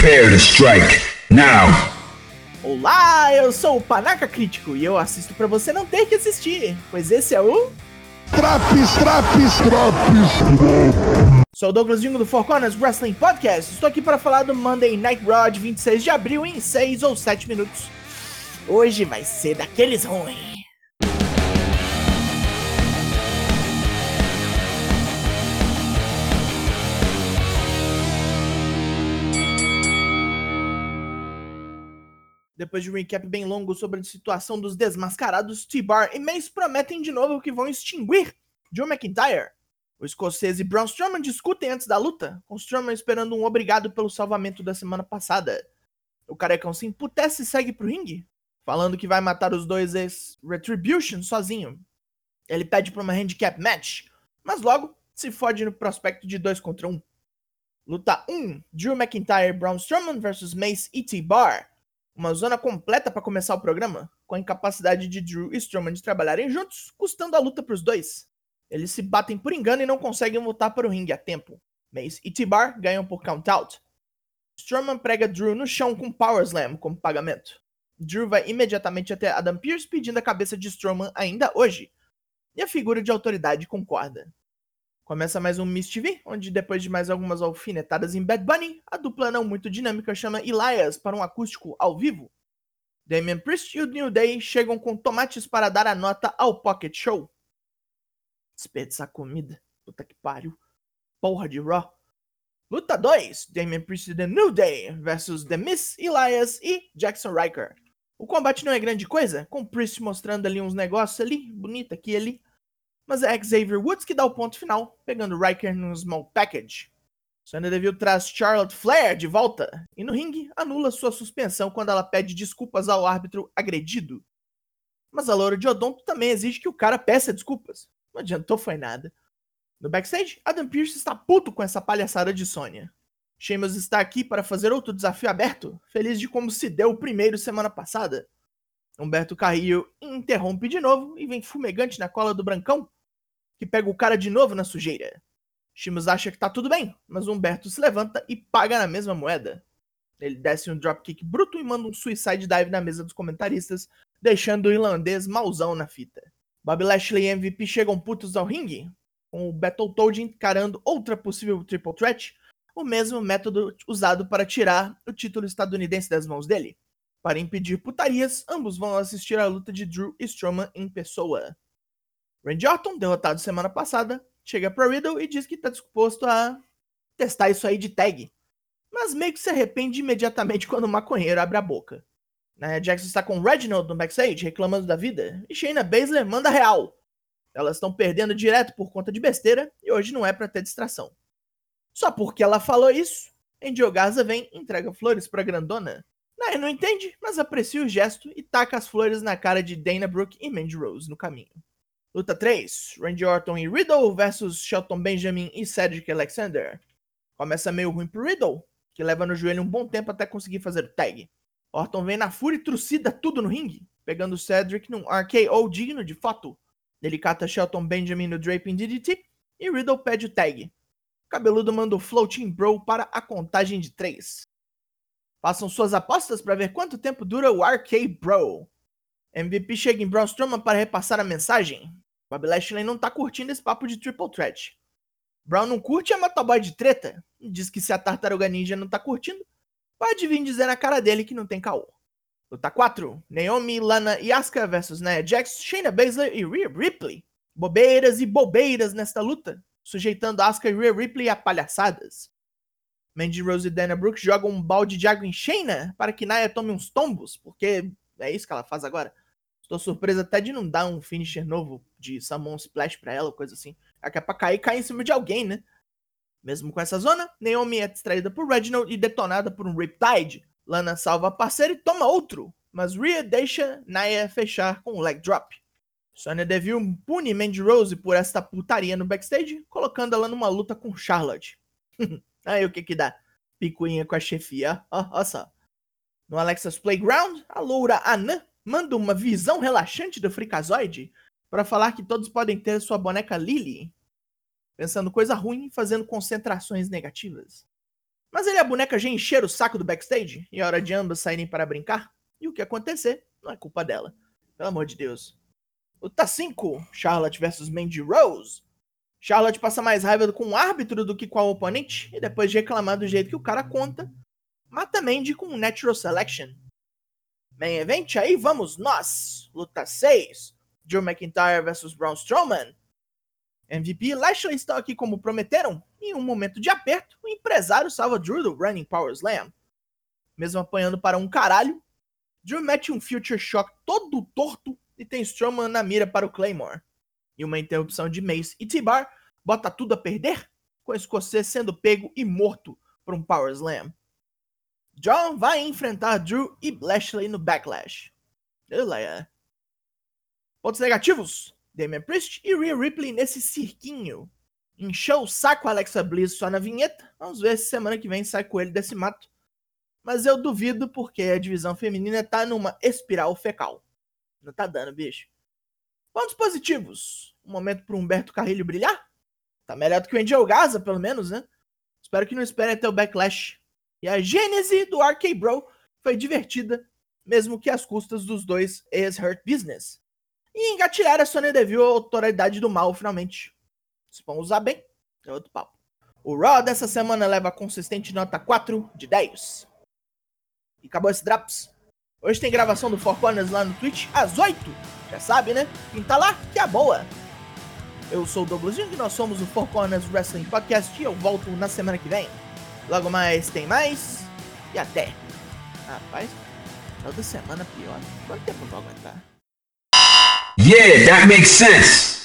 Prepare to strike now. Olá, eu sou o Panaca Crítico e eu assisto para você não ter que assistir, pois esse é o Traps, traps, traps. Sou o Douglas Jingo do Four Corners Wrestling Podcast. Estou aqui para falar do Monday Night Raw de 26 de abril em 6 ou 7 minutos. Hoje vai ser daqueles ruins. Depois de um recap bem longo sobre a situação dos desmascarados, T-Bar e Mace prometem de novo que vão extinguir Joe McIntyre. O escocês e Braun Strowman discutem antes da luta, com Strowman esperando um obrigado pelo salvamento da semana passada. O carecão se emputece e segue pro ringue, falando que vai matar os dois ex-Retribution sozinho. Ele pede pra uma handicap match, mas logo se fode no prospecto de 2 contra 1. Um. Luta 1: Drew McIntyre, Braun Strowman vs Mace e T-Bar. Uma zona completa para começar o programa, com a incapacidade de Drew e Strowman de trabalharem juntos, custando a luta para os dois. Eles se batem por engano e não conseguem voltar para o ringue a tempo. Mace e T-Bar ganham por count-out. Strowman prega Drew no chão com Power Slam como pagamento. Drew vai imediatamente até Adam Pearce pedindo a cabeça de Strowman ainda hoje. E a figura de autoridade concorda. Começa mais um Miss TV, onde depois de mais algumas alfinetadas em Bad Bunny, a dupla não muito dinâmica chama Elias para um acústico ao vivo. Damian Priest e o New Day chegam com tomates para dar a nota ao Pocket Show. Desperdiçar comida. Puta que pariu. Porra de Raw. Luta 2: Damian Priest e The New Day versus The Miss, Elias e Jackson Riker. O combate não é grande coisa, com Priest mostrando ali uns negócios ali, bonito aqui ali mas é Xavier Woods que dá o ponto final, pegando Riker no Small Package. Sonya Deville traz Charlotte Flair de volta e no ringue anula sua suspensão quando ela pede desculpas ao árbitro agredido. Mas a loura de Odonto também exige que o cara peça desculpas. Não adiantou foi nada. No backstage, Adam Pearce está puto com essa palhaçada de Sonya. Sheamus está aqui para fazer outro desafio aberto, feliz de como se deu o primeiro semana passada. Humberto Carrillo interrompe de novo e vem fumegante na cola do Brancão, que pega o cara de novo na sujeira. Shimus acha que tá tudo bem, mas Humberto se levanta e paga na mesma moeda. Ele desce um dropkick bruto e manda um suicide dive na mesa dos comentaristas, deixando o irlandês mauzão na fita. Bob Lashley e MVP chegam putos ao ringue, com o Battletoad encarando outra possível triple threat, o mesmo método usado para tirar o título estadunidense das mãos dele. Para impedir putarias, ambos vão assistir a luta de Drew e Strowman em pessoa. Randy Orton, derrotado semana passada, chega para Riddle e diz que está disposto a testar isso aí de tag. Mas meio que se arrepende imediatamente quando o maconheiro abre a boca. Né? Jackson está com Reginald no backstage, reclamando da vida, e Shayna Baszler manda real. Elas estão perdendo direto por conta de besteira e hoje não é para ter distração. Só porque ela falou isso, Angel Garza vem e entrega flores pra grandona. Naya não entende, mas aprecia o gesto e taca as flores na cara de Dana Brooke e Mandy Rose no caminho. Luta 3: Randy Orton e Riddle versus Shelton Benjamin e Cedric Alexander. Começa meio ruim pro Riddle, que leva no joelho um bom tempo até conseguir fazer o tag. Orton vem na fúria e trucida tudo no ringue, pegando Cedric num RKO digno de foto. Ele cata Shelton Benjamin no Draping DDT e Riddle pede o tag. Cabeludo manda o Floating Bro para a contagem de 3. Façam suas apostas para ver quanto tempo dura o RK Bro. MVP chega em Braun Strowman para repassar a mensagem. Bob Lashley não tá curtindo esse papo de triple threat. Brown não curte a motoboy de treta diz que se a Tartaruga Ninja não tá curtindo, pode vir dizer na cara dele que não tem caô. Luta 4. Naomi, Lana e Asuka versus Nia Jax, Shayna Baszler e Rhea Ripley. Bobeiras e bobeiras nesta luta, sujeitando Asuka e Rhea Ripley a palhaçadas. Mandy Rose e Dana Brooke jogam um balde de água em Shayna para que Nia tome uns tombos, porque é isso que ela faz agora. Tô surpresa até de não dar um finisher novo de Summon Splash pra ela, coisa assim. Aqui é pra cair, cair em cima de alguém, né? Mesmo com essa zona, Naomi é distraída por Reginald e detonada por um Riptide. Lana salva a parceira e toma outro, mas Rhea deixa Naya fechar com um leg drop. Sonya Deville pune Mandy Rose por esta putaria no backstage, colocando ela numa luta com Charlotte. Aí o que que dá? Picuinha com a chefia, ó, ó só. No Alexa's Playground, a loura Anã manda uma visão relaxante do Freakazoid para falar que todos podem ter sua boneca Lily, pensando coisa ruim e fazendo concentrações negativas. Mas ele e a boneca já encheram o saco do backstage e é hora de ambas saírem para brincar. E o que acontecer não é culpa dela. Pelo amor de Deus. Luta 5, Charlotte versus Mandy Rose. Charlotte passa mais raiva com o árbitro do que com a oponente, e depois de reclamar do jeito que o cara conta, mata Mandy com um Natural Selection. Main Event, aí vamos nós. Luta 6, Drew McIntyre versus Braun Strowman. MVP e Lashley estão aqui como prometeram. Em um momento de aperto, o empresário salva Drew do Running Power Slam. Mesmo apanhando para um caralho, Drew mete um Future Shock todo torto e tem Strowman na mira para o Claymore. E uma interrupção de Mace e T-Bar bota tudo a perder, com o escocês sendo pego e morto por um Power Slam. John vai enfrentar Drew e Lashley no Backlash. Olha. Pontos negativos: Damian Priest e Rhea Ripley nesse cirquinho. Encheu o saco Alexa Bliss só na vinheta. Vamos ver se semana que vem sai com ele desse mato. Mas eu duvido porque a divisão feminina tá numa espiral fecal. Não tá dando, bicho. Pontos positivos. Um momento pro Humberto Carrilho brilhar. Tá melhor do que o Angel Gaza, pelo menos, né? Espero que não espere até o Backlash. E a gênese do RK Bro foi divertida, mesmo que às custas dos dois ex-Hurt Business. E engatilhar a Sonya Deville a autoridade do mal, finalmente. Se vão usar bem, é outro papo. O Raw dessa semana leva consistente nota 4 de 10. E acabou esse Drops. Hoje tem gravação do Four Corners lá no Twitch às 8. Já sabe, né? Quem tá lá, que é boa. Eu sou o Douglas Jung e nós somos o Four Corners Wrestling Podcast e eu volto na semana que vem. Logo mais tem mais. E até. Rapaz, toda semana pior. Quanto tempo eu vou aguentar? Yeah, that makes sense.